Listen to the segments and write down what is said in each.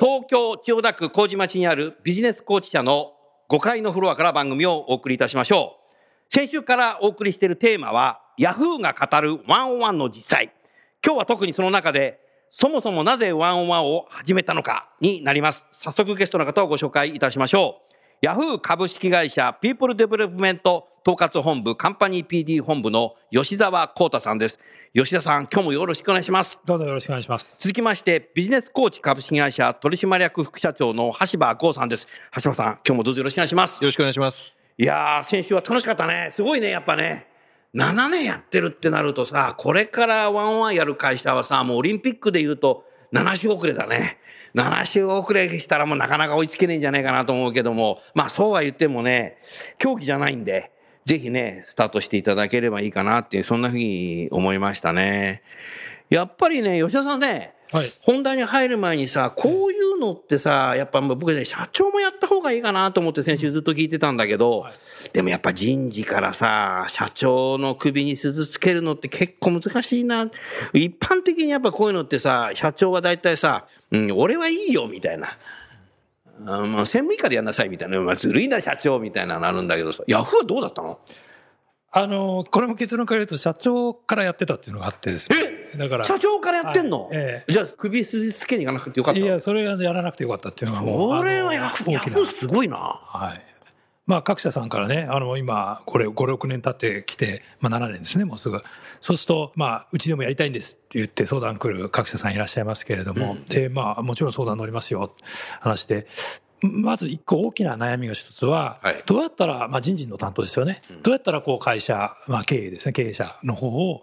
東京千代田区麹町にあるビジネスコーチ社の5階のフロアから番組をお送りいたしましょう。先週からお送りしているテーマはヤフーが語るワンオンワンの実際。今日は特にその中でそもそもなぜワンオンワンを始めたのかになります。早速ゲストの方をご紹介いたしましょう。ヤフー株式会社ピープルデベロップメント統括本部カンパニー PD 本部の吉沢光太さんです。吉田さん、今日もよろしくお願いします。どうぞよろしくお願いします。続きまして、ビジネスコーチ株式会社取締役副社長の橋場剛さんです。橋場さん、今日もどうぞよろしくお願いします。よろしくお願いします。いやー、先週は楽しかったね。すごいね、やっぱね。7年やってるってなるとさ、これからワンワンやる会社はさ、もうオリンピックで言うと7週遅れだね。7週遅れしたらもうなかなか追いつけねえんじゃないかなと思うけども、まあそうは言ってもね、競技じゃないんで、ぜひね、スタートしていただければいいかなっていう、そんなふうに思いましたね。やっぱりね、吉田さんね、はい本題に入る前にさ、こういうのってさ、やっぱ僕ね、社長もやった方がいいかなと思って先週ずっと聞いてたんだけど、でもやっぱ人事からさ、社長の首に鈴つけるのって結構難しいな。一般的にやっぱこういうのってさ、社長は大体さ、うん、俺はいいよ、みたいな。あまあ、専務以下でやんなさいみたいな、まあ、ずるいな社長みたいなのあるんだけどさ、ヤフーはどうだったの？あの、これも結論から言うと、社長からやってたっていうのがあってですね。だから。社長からやってんの、はいえじゃあ首筋つけに行かなくてよかったいや、それやらなくてよかったっていうのがもう。これはヤフー、ヤフー。すごいな。はい。まあ、各社さんからね、あの、今、これ、5、6年経ってきて、まあ、7年ですね、もうすぐ。そうすると、まあ、うちでもやりたいんですって言って相談来る各社さんいらっしゃいますけれども、で、まあ、もちろん相談乗りますよ、話で。まず一個大きな悩みが一つは、はい。どうやったら、まあ、人事の担当ですよね、どうやったらこう会社、まあ、経営ですね、経営者の方を、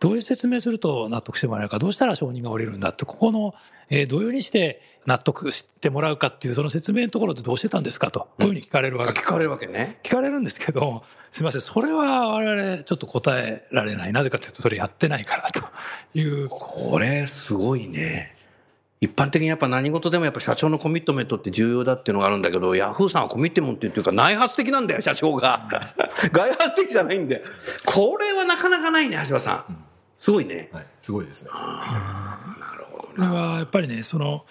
どういう説明すると納得してもらえるか、どうしたら承認が下りるんだって、ここの、えーどういうふうにして納得してもらうかっていう、その説明のところでどうしてたんですかと、こういうふうに聞かれるわけ。です聞かれるわけね。聞かれるんですけど、すみません、それは我々ちょっと答えられない。なぜかというと、それやってないからという。これ、すごいね。一般的にやっぱ何事でもやっぱ社長のコミットメントって重要だっていうのがあるんだけど、ヤフーさんはコミットメントっていうか内発的なんだよ、社長が。外発的じゃないんだよ。これはなかなかないね、橋場さん。すごいね。はい、すごいですね。これはやっぱりね、その、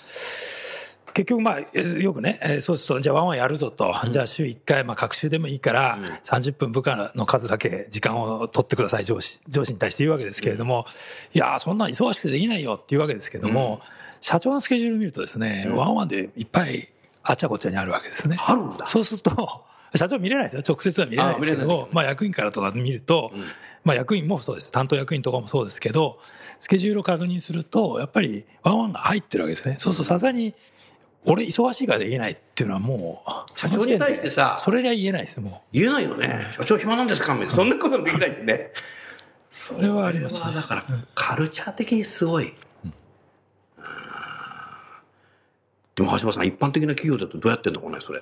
結局まあ、えよくね、えーそうすると、じゃあワンワンやるぞと。じゃあ週1回、まあ、各週でもいいから、30分部下の数だけ時間を取ってください、上司、上司に対して言うわけですけれども、いやー、そんなん忙しくてできないよっていうわけですけども、社長のスケジュール見るとですね、ワンワンでいっぱいあっちゃこっちゃにあるわけですね。あるんだ。そうすると、社長見れないですよ。直接は見れないですけど、まあ役員からとか見ると、まあ役員もそうです。担当役員とかもそうですけど、スケジュールを確認すると、やっぱりワンワンが入ってるわけですね。そうするとさすがに、俺忙しいからできないっていうのはもう、社長に対してさそれじゃ言えないですよ、も言えないよね。社長暇なんですか？みたいな。そんなことできないですね。う。それはありますねだ。から、カルチャー的にすごい。うんでも橋場さん、一般的な企業だとどうやってんのかね、それ。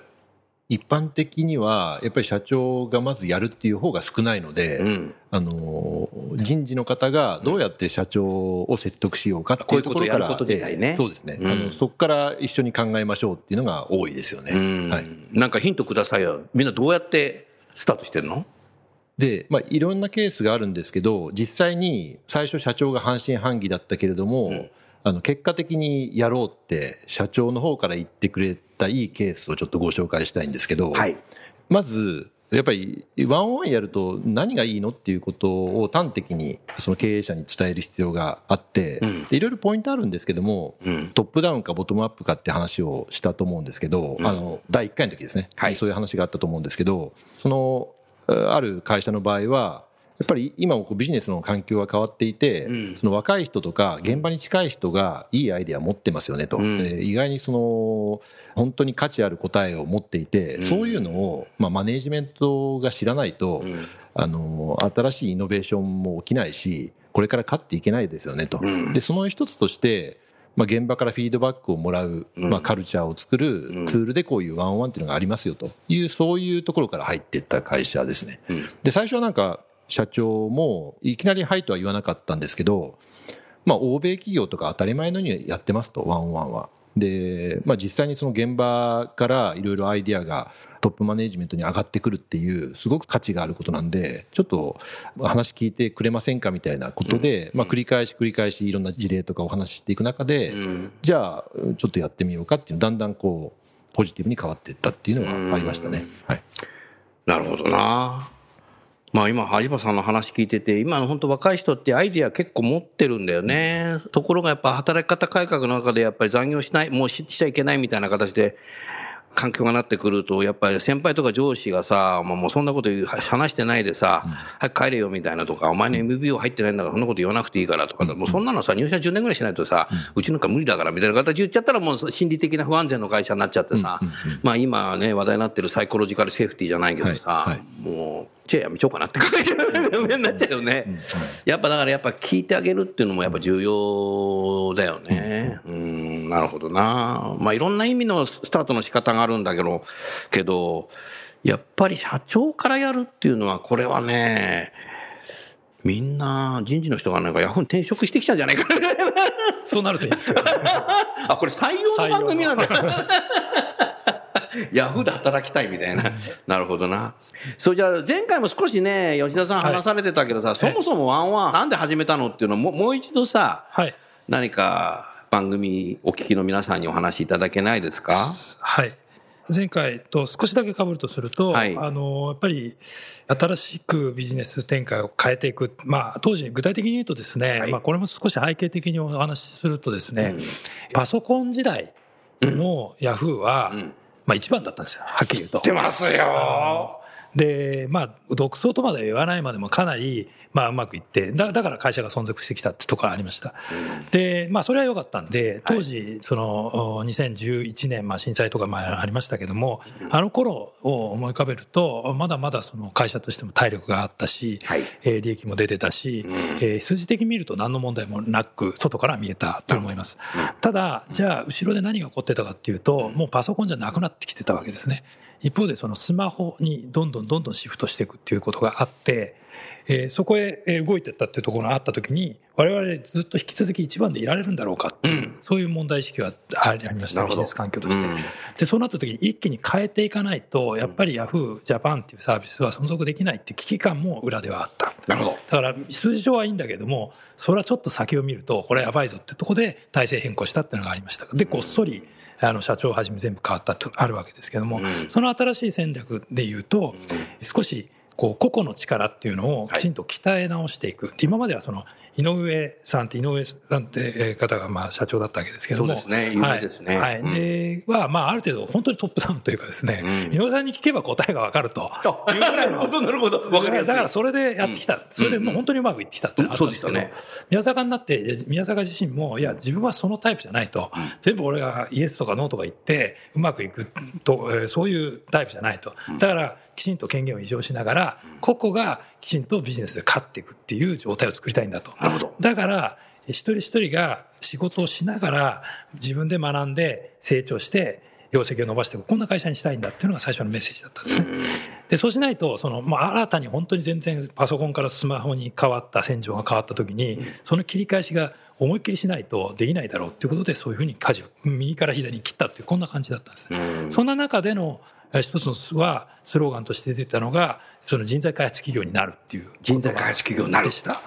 一般的には、やっぱり社長がまずやるっていう方が少ないので、うんあの、人事の方がどうやって社長を説得しようかっていうところから、こういうことやること自体ねええそうですね、うんあの。そこから一緒に考えましょうっていうのが多いですよね。うんはい。なんかヒントくださいよ。みんなどうやってスタートしてんの？で、まあ、いろんなケースがあるんですけど、実際に最初社長が半信半疑だったけれども、あの、結果的にやろうって社長の方から言ってくれたいいケースをちょっとご紹介したいんですけど、はい。まず、やっぱりワンオンワンやると何がいいのっていうことを端的にその経営者に伝える必要があって、いろいろポイントあるんですけども、うん。トップダウンかボトムアップかって話をしたと思うんですけど、うん。あの、第1回の時ですね、はい。そういう話があったと思うんですけど、その、ある会社の場合はやっぱり今こうビジネスの環境が変わっていて、うん。その若い人とか現場に近い人がいいアイデア持ってますよねと、うん。で意外にその本当に価値ある答えを持っていて、うん。そういうのを、まあ、マネージメントが知らないと、うん。あの新しいイノベーションも起きないしこれから勝っていけないですよねと、うん。でその一つとして、まあ、現場からフィードバックをもらう、うん。まあ、カルチャーを作るうん。ツールでこういうワンオンワンっていうのがありますよというそういうところから入っていった会社ですね。うん。で最初はなんか社長もいきなり「はい」とは言わなかったんですけど、まあ、欧米企業とか当たり前のようにやってますとワンオンワンは。で、まあ、実際にその現場からいろいろアイディアがトップマネジメントに上がってくるっていうすごく価値があることなんでちょっと話聞いてくれませんかみたいなことで、まあ、繰り返し繰り返しいろんな事例とかお話ししていく中で、うんじゃあちょっとやってみようかっていうだんだんこうポジティブに変わっていったっていうのがありましたね。はいなるほどな。まあ今、萩場さんの話聞いてて、今の本当若い人ってアイディア結構持ってるんだよね。ところがやっぱ働き方改革の中でやっぱり残業しない、もうししちゃいけないみたいな形で、環境がなってくると、やっぱり先輩とか上司がさ、まあもうそんなこと言う話してないでさ、早く帰れよみたいなとか、お前の MBO 入ってないんだからそんなこと言わなくていいからとか、もうそんなのさ、入社10年ぐらいしないとさ、うちなんか無理だからみたいな形で言っちゃったらもう心理的な不安全の会社になっちゃってさ、まあ今ね、話題になってるサイコロジカルセーフティーじゃないけどさ、はいはい。もう、チェアやめちゃおうかなって感じ になっちゃうよね。やっぱだからやっぱ聞いてあげるっていうのもやっぱ重要だよね。うん、なるほどな。まあいろんな意味のスタートの仕方があるんだけど、けど、やっぱり社長からやるっていうのはこれはね、みんな人事の人がなんかヤフーに転職してきたんじゃないかな。そうなるといいですけど、あ、これ採用の番組なんだ。ヤフーで働きたいみたいな。なるほどな。そうじゃあ前回も少しね、吉田さん話されてたけどさ、そもそもワンワンなんで始めたのっていうのをもうもう一度さ、はい。何か番組お聞きの皆さんにお話しいただけないですか？はい。前回と少しだけ被るとすると、はいあの、やっぱり新しくビジネス展開を変えていく。まあ、当時具体的に言うとですね、はいまあ、これも少し背景的にお話しするとですね、うんパソコン時代のヤフーは、うんまあ一番だったんですよ、はっきり言うと。出ますよで、まあ、独創とまでは言わないまでもかなり、まあ、うまくいって、だだから会社が存続してきたってところがありました。で、まあ、それは良かったんで、当時、その、お2011年、まあ、震災とか、まあ、ありましたけども、あの頃を思い浮かべると、まだまだその会社としても体力があったし、はい。えー利益も出てたし、えー数字的に見ると何の問題もなく、外から見えたと思います。ただ、じゃあ、後ろで何が起こってたかっていうと、もうパソコンじゃなくなってきてたわけですね。一方で、そのスマホにどんどんどんどんシフトしていくっていうことがあって、えーそこへえー動いていったっていうところがあったときに、我々ずっと引き続き一番でいられるんだろうかっていう、そういう問題意識はありました、ビジネス環境として。うんで、そうなったときに一気に変えていかないと、やっぱりヤフージャパンっていうサービスは存続できないって危機感も裏ではあった。なるほど。だから数字上はいいんだけども、それはちょっと先を見ると、これやばいぞってとこで体制変更したっていうのがありました。で、ごっそり、あの、社長をはじめ全部変わったとあるわけですけども、うんその新しい戦略で言うと、少し、こう、個々の力っていうのをきちんと鍛え直していく。今まではその、井上さんって井上さんってえー方がまあ社長だったわけですけども。そうですね有名ですねはい。はいで、は、まあある程度本当にトップダウンというかですね、うん井上さんに聞けば答えがわかると。なるほど、なるほど。わかりやすい。だからそれでやってきた。それでもう本当にうまくいってきたっていうのがあったんですけど、宮坂になって、宮坂自身も、いや、自分はそのタイプじゃないと。全部俺がイエスとかノーとか言って、うまくいくと、えーそういうタイプじゃないと。だから、きちんと権限を移譲しながら、個々がきちんとビジネスで勝っていくっていう状態を作りたいんだと。なるほどだから、一人一人が仕事をしながら、自分で学んで成長して、業績を伸ばしていく、こんな会社にしたいんだっていうのが最初のメッセージだったんですね。で、そうしないと、その、まあ、新たに本当に全然パソコンからスマホに変わった、戦場が変わった時に、その切り返しが思いっきりしないとできないだろうっていうことで、そういうふうに舵を右から左に切ったっていう、こんな感じだったんですね。うんそんな中での、えー一つのは、スローガンとして出てたのが、その人材開発企業になるっていう。人材開発企業になるでした。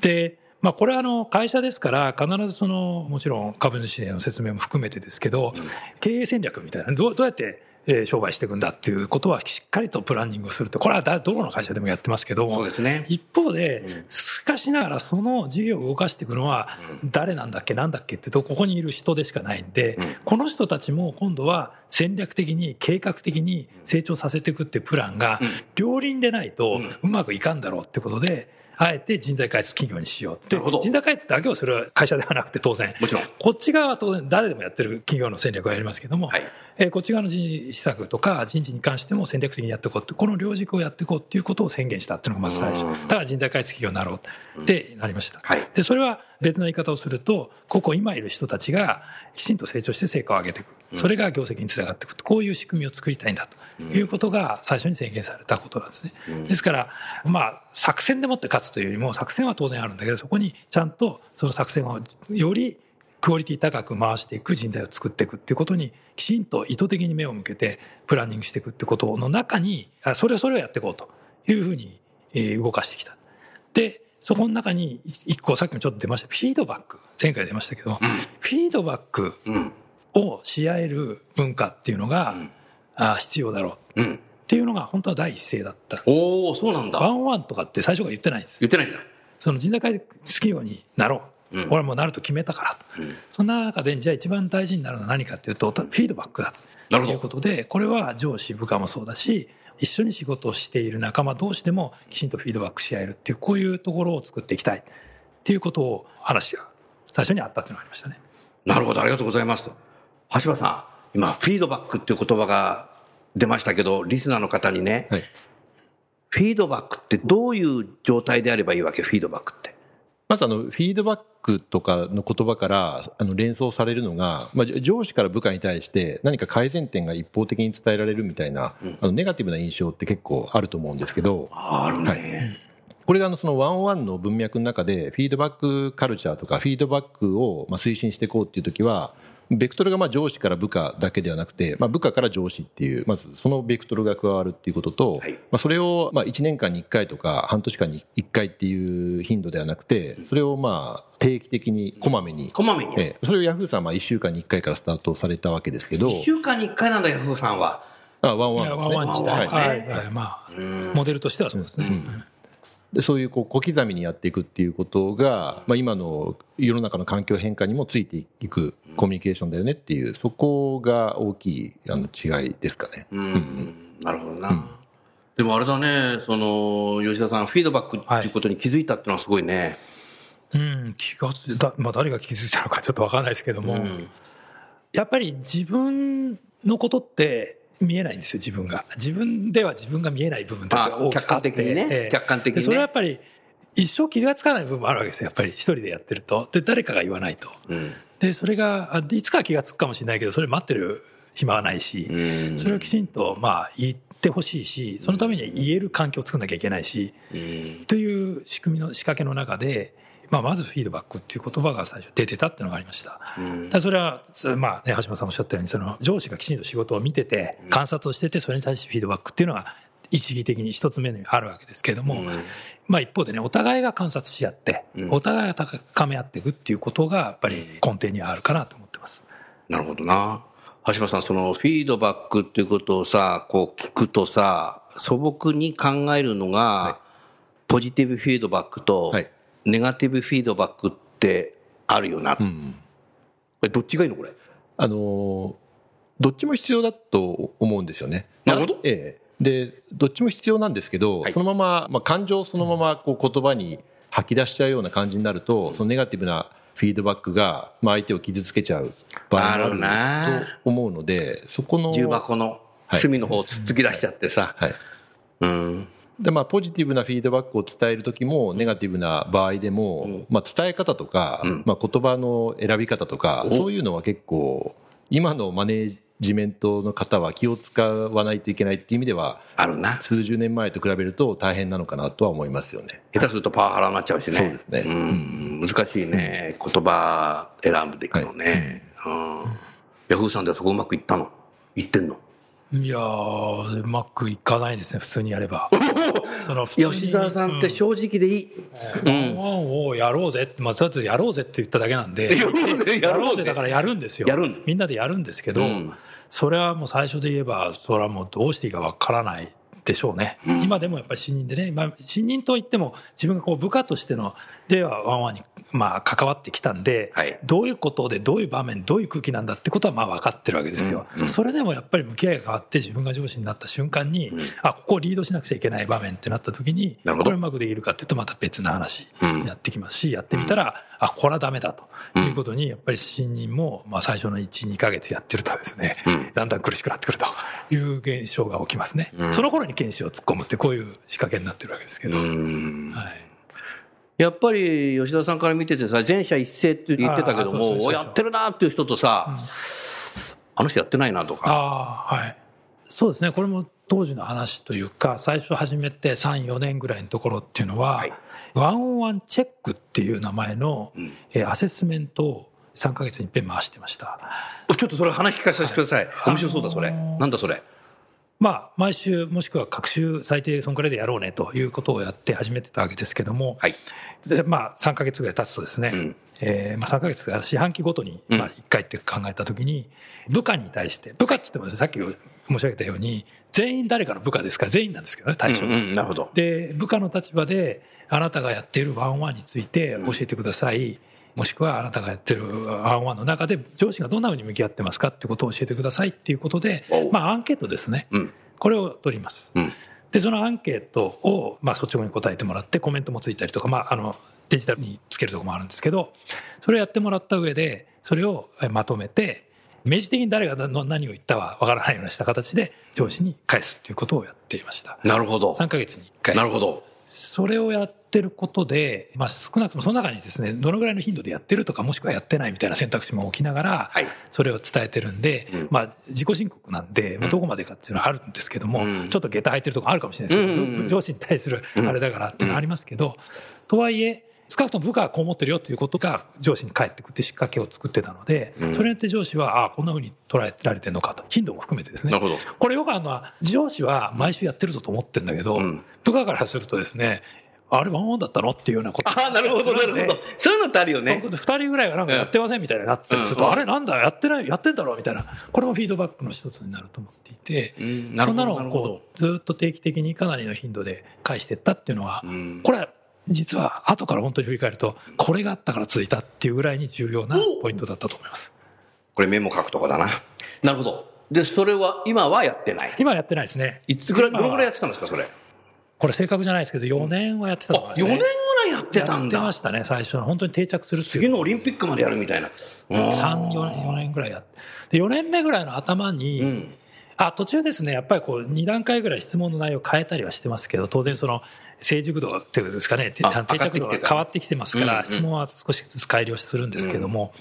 で、まあ、これはあの会社ですから、必ずそのもちろん株主への説明も含めてですけど、経営戦略みたいな、どうどうやってえー商売していくんだっていうことはしっかりとプランニングをするって、これはだどこの会社でもやってますけども、そうですね。一方で、しかしながらその事業を動かしていくのは誰なんだっけなんだっけってとここにいる人でしかないんで、うん。この人たちも今度は戦略的に計画的に成長させていくっていうプランがうん。両輪でないとうまくいかんだろうってことであえて人材開発企業にしようって。なるほど。人材開発だけはそれは会社ではなくて当然。もちろん。こっち側は当然誰でもやってる企業の戦略をやりますけども、はい。えーこっち側の人事施策とか人事に関しても戦略的にやっていこうってこの両軸をやっていこうっていうことを宣言したっていうのがまず最初。うん。だから人材開発企業になろうってなりました、はい。でそれは別の言い方をするとここ今いる人たちがきちんと成長して成果を上げていく。それが業績につながっていくこういう仕組みを作りたいんだと。いうことが最初に宣言されたことなんですね。ですからまあ作戦でもって勝つというよりも作戦は当然あるんだけどそこにちゃんとその作戦をよりクオリティ高く回していく人材を作っていくっていうことにきちんと意図的に目を向けてプランニングしていくってことの中にあそれをそれをやっていこうというふうにえー動かしてきた。でそこの中に一個さっきもちょっと出ましたフィードバック前回出ましたけど、フィードバックうん。をし合える文化っていうのが、んあ必要だろうっうん。ていうのが本当は第一声だった。おおそうなんワだ。ンワンとかって最初から言ってないんですよ。言ってないんだ。その人材開発企業になろう。うん俺はもうなると決めたからと。うんそんな中で、じゃあ一番大事になるのは何かっていうと、フィードバックだということで、これは上司、部下もそうだし、一緒に仕事をしている仲間同士でもきちんとフィードバックし合えるっていう、こういうところを作っていきたいっていうことを話が最初にあったっていうのがありましたね。なるほど、ありがとうございます。橋場さん、今、フィードバックっていう言葉が出ましたけど、リスナーの方にね、はい。フィードバックってどういう状態であればいいわけ、フィードバックって。まずあの、フィードバックとかの言葉からあの連想されるのが、まあ、上司から部下に対して何か改善点が一方的に伝えられるみたいな、あのネガティブな印象って結構あると思うんですけど、ああるね。これがあのそのワンワンの文脈の中でフィードバックカルチャーとかフィードバックをまあ推進してい。こうっていう時はベクトルがまあ上司から部下だけではなくて、まあ、部下から上司っていうまずそのベクトルが加わるっていうことと、はい。まあ、それをまあ1年間に1回とか半年間に1回っていう頻度ではなくてそれをまあ定期的にこまめに、こまめに。ええそれをヤフーさんはまあ1週間に1回からスタートされたわけですけど1週間に1回なんだ、ヤフーさんは。あワンワンワンですね。ワン自体、ワンワンねはい。はい。まあ、うん。モデルとしてはそうですね。でそういうこう小刻みにやっていくっていうことが、まあ、今の世の中の環境変化にもついていくコミュニケーションだよねっていうそこが大きいあの違いですかね。うん、なるほどな。でもあれだね、その、吉田さん、フィードバックっていうことに気づいたっていうのはすごいね。うん、気がついた、まあ誰が気づいたのかちょっとわからないですけども、うんやっぱり自分のことって見えないんですよ、自分が。自分では自分が見えない部分っていうのがあ大きくあって客観的にねええ客観的にねでそれはやっぱり一生気がつかない部分もあるわけですよ、やっぱり一人でやってると。で、誰かが言わないと。うん。で、それが、あいつかは気がつくかもしれないけど、それ待ってる暇はないし、うんそれをきちんと、まあ、言ってほしいし、そのためには言える環境を作んなきゃいけないし、うんという仕組みの仕掛けの中で、まあ、まずフィードバックっていう言葉が最初出てたっていうのがありました。うそれは、そまあね、橋本さんおっしゃったように、その上司がきちんと仕事を見てて、観察をしてて、それに対してフィードバックっていうのが一義的に一つ目にあるわけですけれども、うん。まあ一方でね、お互いが観察し合って、うん。お互いが高め合っていくっていうことが、やっぱり根底にはあるかなと思ってます。なるほどな。橋場さん、そのフィードバックっていうことをさ、こう聞くとさ、素朴に考えるのが、ポジティブフィードバックとはい、ネガティブフィードバックってあるよな。こうんれどっちがいいのこれ？あのーどっちも必要だと思うんですよね。なるほどええでどっちも必要なんですけど、はいそのまま、まあ、感情をそのままこう言葉に吐き出しちゃうような感じになると、そのネガティブなフィードバックが、まあ、相手を傷つけちゃう場合もああると思うのでそこの重箱の隅の方をつっつき出しちゃってさ。はいうん。でまあ、ポジティブなフィードバックを伝える時もネガティブな場合でも、まあ、伝え方とか、うんまあ、言葉の選び方とかおそういうのは結構今のマネージメントの方は気を使わないといけないっていう意味ではあるな。数十年前と比べると大変なのかなとは思いますよね。下手するとパワハラになっちゃうしね。そうですねうん。難しいね。言葉選ぶでいくのね。うん。ヤフーさんではそこうまくいったの？いってんの？いやー、うまくいかないですね、普通にやれば。その吉沢さんって正直でいい。ワンワンをやろうぜ、まあ、とりあえずやろうぜって言っただけなん。で、やろうぜやろうぜだからやるん。ですよ。みん。なでやるん。ですけど、うん。それはもう最初で言えば、それはもうどうしていいかわからないでしょうね。今でもやっぱり新任でね、まあ、新任といっても、自分がこう部下としての、ではワンワンに、まあ、関わってきたんで、はい。どういうことで、どういう場面、どういう空気なんだってことはまあ分かってるわけですよ。それでもやっぱり向き合いが変わって、自分が上司になった瞬間に、あ、ここをリードしなくちゃいけない場面ってなった時に、これうまくできるかっていうとまた別な話になってきますし、やってみたら、あ、これはダメだということに、やっぱり新任も、まあ最初の1、2ヶ月やってるとですね、うん。だんだん苦しくなってくるという現象が起きますね。その頃に研修を突っ込むってこういう仕掛けになってるわけですけど、うんはい。やっぱり吉田さんから見ててさ、全社一斉って言ってたけども、やってるなっていう人とさ、あの人やってないなとか。ああ、はい。そうですね。これも当時の話というか、最初始めて3、4年ぐらいのところっていうのは、はいワンオンワンチェックっていう名前の、んえーアセスメントを3ヶ月に一遍回してました。ちょっとそれ話聞かせてください。面白そうだ、それ。あのーなんだそれ。まあ、毎週もしくは各週最低そんくらいでやろうねということをやって始めてたわけですけども、はい。でまあ、3ヶ月ぐらい経つとですね、うんえーまあ、3ヶ月から四半期ごとに、うんまあ、1回って考えたときに、部下に対して、部下って言ってもさっき申し上げたように、全員誰かの部下ですから全員なんですけどね、対象。うんうん、なるほど。で、部下の立場で、あなたがやっているワンワンについて教えてください。もしくはあなたがやってるワンワンの中で上司がどんなふうに向き合ってますかってことを教えてくださいっていうことでまあアンケートですね。うん。これを取ります。うん。で、そのアンケートを、まあ、率直に答えてもらって、コメントもついたりとか、まあ、あの、デジタルにつけるところもあるんですけど、それをやってもらった上で、それをえまとめて、明示的に誰が何何を言ったはわからないようなした形で、上司に返すっていうことをやっていました。なるほど。3ヶ月に1回。なるほど。それをやってることで、まあ、少なくともその中にですね、どのぐらいの頻度でやってるとか、もしくはやってないみたいな選択肢も起きながらはい、それを伝えてるんで、うん。まあ、自己申告なんで、まあどこまでかっていうのはあるんですけども、うん。ちょっと下駄履いてるところあるかもしれないですけど、うん上司に対するあれだからっていうのはありますけど、とはいえ、少なくとも部下はこう思ってるよということが上司に返ってくって仕掛けを作ってたので、うん。それによって上司は、ああ、こんなふうに捉えられてるのかと、頻度も含めてですね。なる。ほど。これよくあるのは、上司は毎週やってるぞと思ってるんだけど、うん。部下からするとですね、あれワンワンだったの？っていうようなこと。ああ、なるほど、なるほど。そういうのってあるよね。二人ぐらいがなんかやってませんみたいになったりすると、うんあれなんだ、やってない、やってんだろうみたいな。これもフィードバックの一つになると思っていて、うんなるほどそんなのをこう、ずっと定期的にかなりの頻度で返していったっていうのは、うんこれは実は後から本当に振り返ると、これがあったから続いたっていうぐらいに重要なポイントだったと思います。これメモ書くとこだな。なるほど。で、それは、今はやってない。今はやってないですね。いつぐらい、どのぐらいやってたんですか、それ？これ正確じゃないですけど、4年はやってたと思いあ、4ますね。年ぐらいやってたんだやってま。したね、最初の。本当に定着する次のオリンピックまでやるみたいな。3、4年、4年ぐらいやって。で、4年目ぐらいの頭に、うん。あ、途中ですね、やっぱりこう、2段階ぐらい質問の内容を変えたりはしてますけど、当然その、成熟度っていうんですかね、定着度が変わってきてますから、質問は少しずつ改良するんですけども、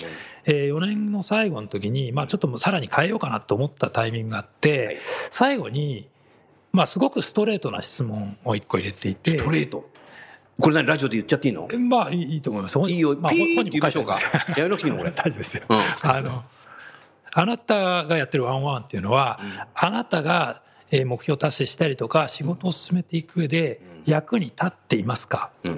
え4年の最後の時に、まあちょっとさらに変えようかなと思ったタイミングがあって、はい最後に、まあすごくストレートな質問を1個入れていて、ストレート？これ何、ラジオで言っちゃっていいの？まあいいと思います。いいよ。まあ、ピー本って言いましょうか。やめなくていいの、俺。大丈夫ですよ。うんあの、あなたがやってるワンワンっていうのは、あなたがえー目標達成したりとか、仕事を進めていく上で役に立っていますか？うん。っ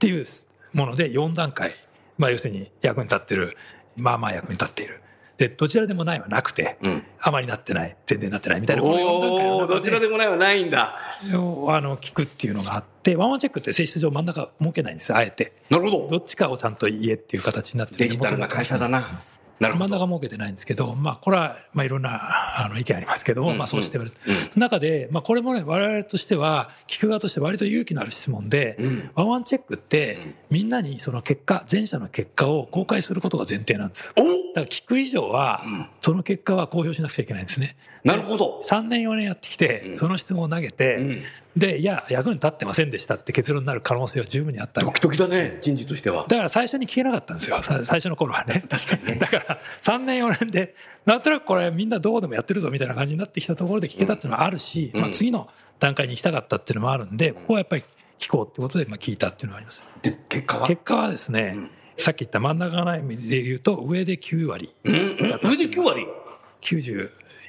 ていうもので4段階。まあ要するに役に立ってる、まあまあ役に立っている。で、どちらでもないはなくて、うん。あまりなってない、全然なってないみたいな、この4段階のどちらでもないはないんだ。をあの聞くっていうのがあって、ワンワンチェックって性質上真ん中設けないんですよ、あえて。なるほど。どっちかをちゃんと言えっていう形になってるデジタルな会社だな。真ん中設けてないんですけど、まあ、これは、まあ、いろんな、あの、意見ありますけども、うんまあ、そうしてる。う中で、まあ、これもね、我々としては、聞く側として割と勇気のある質問で、うんワンワンチェックって、みんなにその結果、前者の結果を公開することが前提なんです。おだから聞く以上は、その結果は公表しなくちゃいけないんですね。なるほど。3年4年やってきて、うんその質問を投げて、うんで、いや、役に立ってませんでしたって結論になる可能性は十分にあったわドけキドキだね、人事としては。だから最初に聞けなかったんですよ。さ最初の頃はね。確かにねだから3年4年で、なんとなくこれみんなどうでもやってるぞみたいな感じになってきたところで聞けたっていうのはあるし、うんまあ次の段階に行きたかったっていうのもあるんで、ここはやっぱり聞こうってことでまあ聞いたっていうのがあります。で、結果は？結果はですね、んさっき言った真ん中の意味で言うと上で9割。うんうん上で9割？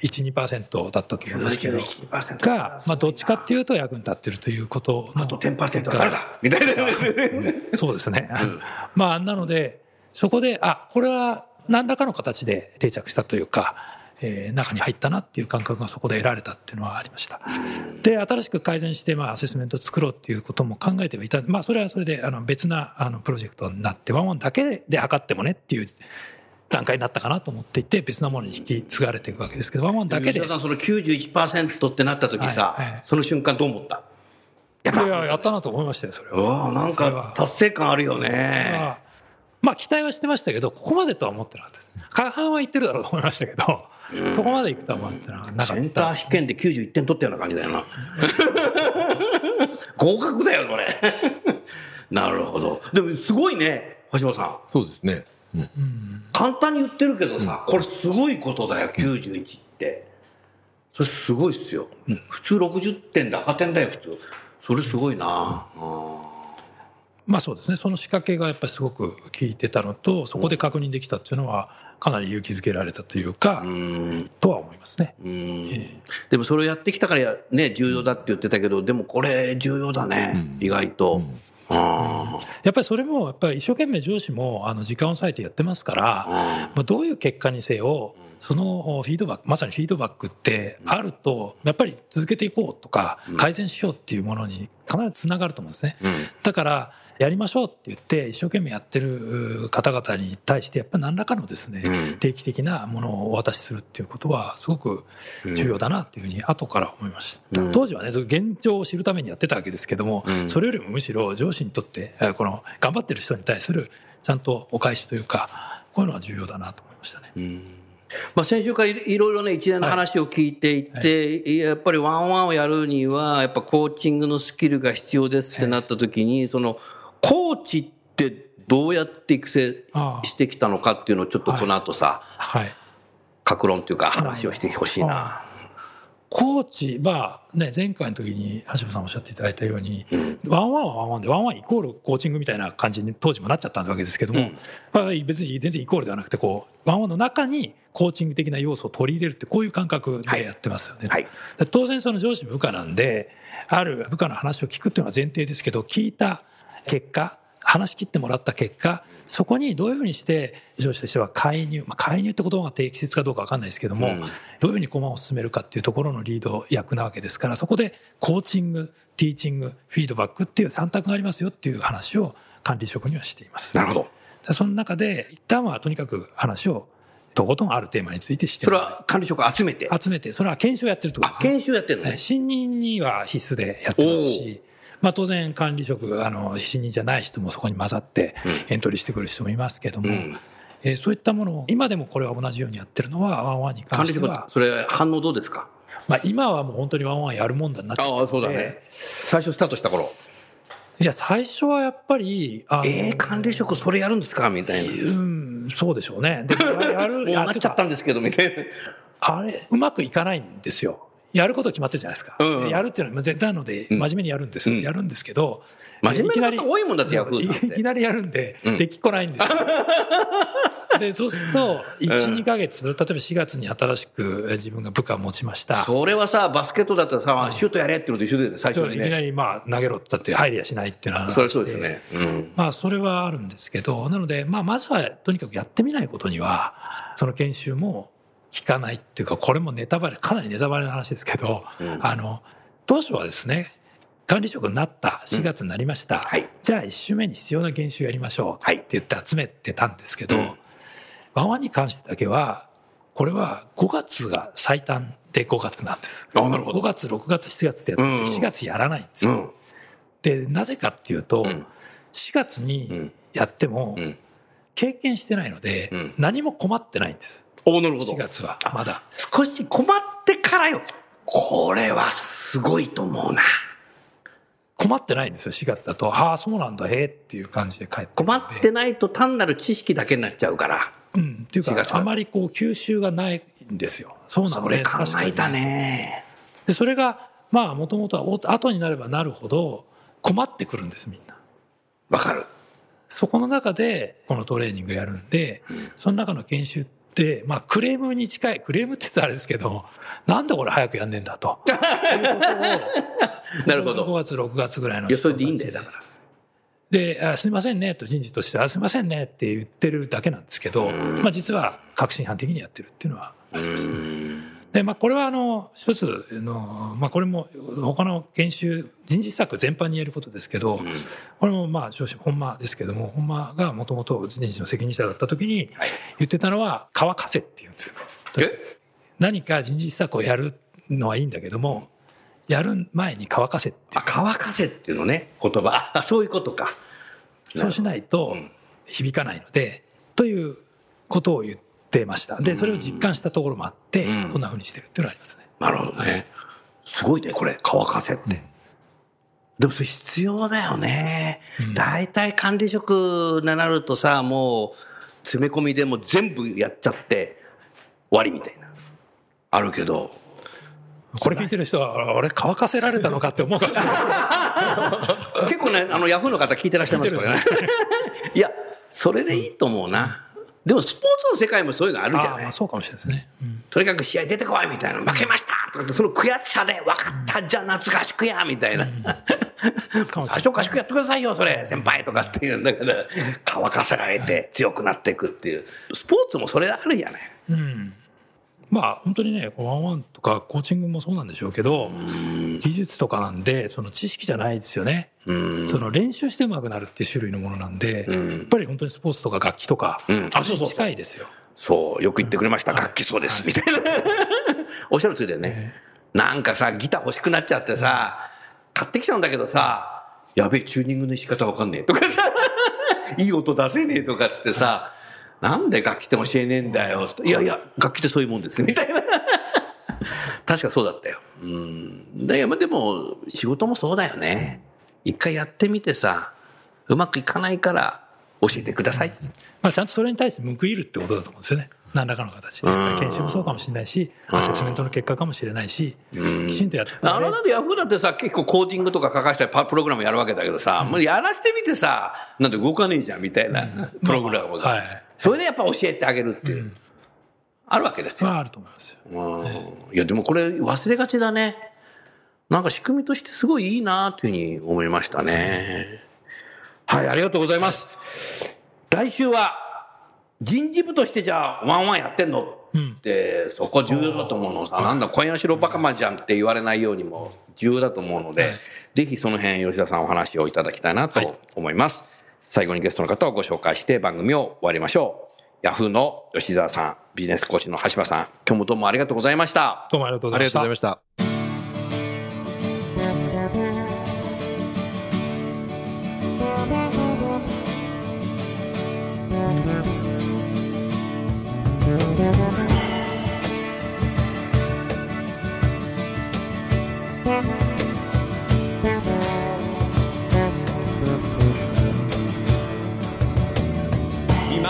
91、2%だったと思いますけど、91%が、まあ、どっちかっていうと役に立ってるということのあと10%は誰だ？みたいな。そうですね。まあ、なので、そこで、あ、これは何らかの形で定着したというか、えー中に入ったなっていう感覚がそこで得られたっていうのはありました。で、新しく改善して、まあ、アセスメントを作ろうっていうことも考えてはいた。まあ、それはそれで、あの、別な、あの、プロジェクトになって、ワンワンだけで測ってもねっていう段階になったかなと思っていて、別なものに引き継がれていくわけですけど、ワンワンだけで。吉田さん、その91%ってなった時さ、はいはいその瞬間どう思った？いや、やったなと思いましたよ、それは。うわあなんか達成感あるよね。まあ、まあ期待はしてましたけど、ここまでとは思ってなかったです。過半は言ってるだろうと思いましたけど、そこまでいくとは思ってなかった。センター試験で91点取ったような感じだよな。合格だよ、これ。なるほど。でもすごいね、橋本さん。そうですね。うん。簡単に言ってるけどさ、これすごいことだよ、91って。それすごいっすよ。普通60点で赤点だよ、普通。それすごいな。まあそうですね、その仕掛けがやっぱりすごく効いてたのと、そこで確認できたっていうのは、かなり勇気づけられたというか、うん。とは思いますね。うんえでもそれをやってきたからね、重要だって言ってたけど、でもこれ重要だね、意外と。あやっぱりそれも、やっぱり一生懸命上司もあの時間を割いてやってますから、まあ、どういう結果にせよ、そのフィードバック、まさにフィードバックってあると、やっぱり続けていこうとか、改善しようっていうものに必ずつながると思うんですね。だから、やりましょうって言って、一生懸命やってる方々に対して、やっぱり何らかのですね、うん。定期的なものをお渡しするっていうことは、すごく重要だなっていうふうに、後から思いました。うん。当時はね、現状を知るためにやってたわけですけども、うん。それよりもむしろ上司にとって、えーこの頑張ってる人に対するちゃんとお返しというか、こういうのは重要だなと思いましたね。まあ、先週からいいろいろね、一連の話を聞いていて、やっぱりワンワンをやるには、やっぱコーチングのスキルが必要ですってなった時に、その、コーチってどうやって育成してきたのかっていうのをちょっとこの後さ、はい。格論っていうか話をしてほしいな。コーチ、まあね、前回の時に橋本さんおっしゃっていただいたように、ワンオンワンはワンオンワンで、ワンオンワンイコールコーチングみたいな感じに当時もなっちゃったわけですけども、まあ、別に全然イコールではなくて、こう、ワンオンワンの中にコーチング的な要素を取り入れるって、こういう感覚でやってますよね。はい。で当然その上司部下なんで、ある部下の話を聞くっていうのは前提ですけど、聞いた結果、話し切ってもらった結果、そこにどういうふうにして上司としては介入、まあ、介入って言葉が適切かどうかわかんないですけども、うんどういうふうに駒を進めるかっていうところのリード役なわけですから、そこでコーチング、ティーチング、フィードバックっていう3択がありますよっていう話を管理職にはしています。なるほど。でその中で、一旦はとにかく話をとことんあるテーマについてしてそれは管理職集めて？集めて、それは研修をやってるってことあ、ですね。研修やってんのね。はい新任には必須でやってますし、まあ当然管理職、あの、新任じゃない人もそこに混ざってエントリーしてくる人もいますけども、うんえーそういったものを、今でもこれは同じようにやってるのは、ワンワンに関管理しては、職それ反応どうですか？まあ今はもう本当にワンワンやるもんだになってああ、そうだね。最初スタートした頃。いや、最初はやっぱり、あのえー、管理職それやるんですか？みたいな。うん、そうでしょうね。で、やる、もうなっちゃったんですけど、みたいな。あれ、うまくいかないんですよ。やること決まってるじゃないですか。うんうんやるっていうのは、でなので、真面目にやるんですよ。うんやるんですけど、真面目なき方多いもんだってヤフーさんっていきなりやるんで、うんできっこないんですよ。で、そうすると、1、2ヶ月、例えば4月に新しく自分が部下を持ちました。それはさ、バスケットだったらさ、シュートやれってのと一緒だよね、最初にいきなね。りまあ投げろって言って入りはしないっていうのは。それはそうですよね。うん。まあ、それはあるんですけど、なので、まあ、まずはとにかくやってみないことには、その研修も聞かないっていうか、これもネタバレ、かなりネタバレの話ですけど、うんあの、当初はですね、管理職になった、4月になりました。はいじゃあ、1週目に必要な研修やりましょうはいって言って集めてたんですけど、うんワンワンに関してだけは、これは5月が最短で5月なんです。あなるほど5月、6月、7月ってやってうんて、4月やらないんですよ。うん。で、なぜかっていうと、ん4月にやってもうん。経験してないのでうん、何も困ってないんです。おなるほど4。月は、まだ。少し困ってからよ。これはすごいと思うな。困ってないんですよ、4月だと。ああ、そうなんだ、へえっていう感じで帰って。困ってないと単なる知識だけになっちゃうから。うん。っていう4月か、はあまりこう、吸収がないんですよ。そうなのね。それ考えた。ね。で、それが、まあ、もともとはお後になればなるほど、困ってくるんです、みんな。わかる。そこの中で、このトレーニングやるんで、その中の研修で、まあ、クレームに近い、クレームって言ったらあれですけど、なんでこれ早くやんねんだと。なるほど5月、6月ぐらいの。いやそれでいいんだよだから。で、あすみませんね、と人事としては、あすみませんねって言ってるだけなんですけど、まあ実は確信犯的にやってるっていうのはあります。で、まあこれはあの、一つの、まあこれも他の研修、人事施策全般に言えることですけど、これもまあ上司、本間ですけども、本間がもともと人事の責任者だった時に言ってたのは、乾かせって言うんです。え？何か人事施策をやるのはいいんだけども、やる前に乾かせっていうあ、乾かせっていうのね、言葉。あ、そういうことか。そうしないと響かないので、ということを言ってました。で、それを実感したところもあって、うんそんな風にしてるっていうのがありますね。なるほどね。すごいね、これ、乾かせって。でもそれ必要だよね。大体管理職になるとさ、もう、詰め込みでもう全部やっちゃって、終わりみたいな。あるけど、これ聞いてる人は、あ俺乾かせられたのかって思うかもしれない。結構ね、あの、ヤフーの方聞いてらっしゃいますからね。いや、それでいいと思うな。でも、スポーツの世界もそういうのあるじゃない？そうかもしれないですね。うんとにかく試合出てこいみたいな、負けましたとかって、その悔しさで分かった、じゃあ夏合宿やみたいな。最初合宿やってくださいよ、それ、先輩とかっていうんだから、乾かせられて強くなっていくっていう。スポーツもそれあるじゃない？うんまあ本当にね、ワンワンとかコーチングもそうなんでしょうけど、技術とかなんで、その知識じゃないですよね。うん。その練習して上手くなるっていう種類のものなんで、んやっぱり本当にスポーツとか楽器とか、うんあそうそう近いですよ。そう、よく言ってくれました。楽器そうです、みたいな。おっしゃる通りだよね。なんかさ、ギター欲しくなっちゃってさ、買ってきちゃうんだけどさ、やべえ、チューニングの仕方わかんねえとかさ、いい音出せねえとかっつってさ、なんで楽器って教えねえんだよ。いやいや、楽器ってそういうもんです、みたいな。確かそうだったよ。うん。だいや、まあでも、仕事もそうだよね。一回やってみてさ、うまくいかないから教えてください。まあ、ちゃんとそれに対して報いるってことだと思うんですよね。何らかの形で。うん研修もそうかもしれないし、アセスメントの結果かもしれないし、きちんとやってあのだってヤフーだってさ、結構コーディングとか書かしたりパプログラムやるわけだけどさ、もうやらせてみてさ、なんで動かねえじゃんみたいな、プログラムが、はい。それでやっぱ教えてあげるっていう、あるわけですよ。はあると思いますよ。うんいやでもこれ忘れがちだね。なんか仕組みとしてすごいいいなというふうに思いましたね。はい、ありがとうございます。来週は人事部としてじゃあワンワンやってんの？って、そこ重要だと思うのさ、なんだ今夜白バカマンじゃんって言われないようにも重要だと思うので、ぜひその辺吉田さんお話をいただきたいなと思います。最後にゲストの方をご紹介して番組を終わりましょう。ヤフーの吉澤さん、ビジネスコーチの橋場さん、今日もどうもありがとうございました。どうもありがとうごあざいましたりがとうござい。ました。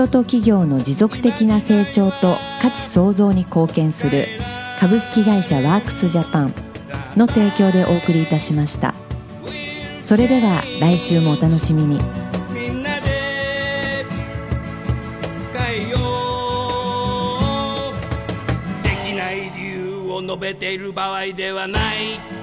人と企業の持続的な成長と価値創造に貢献する株式会社ワークスジャパンの提供でお送りいたしました。それでは来週もお楽しみに。みんなで変えよう。できない理由を述べている場合ではない。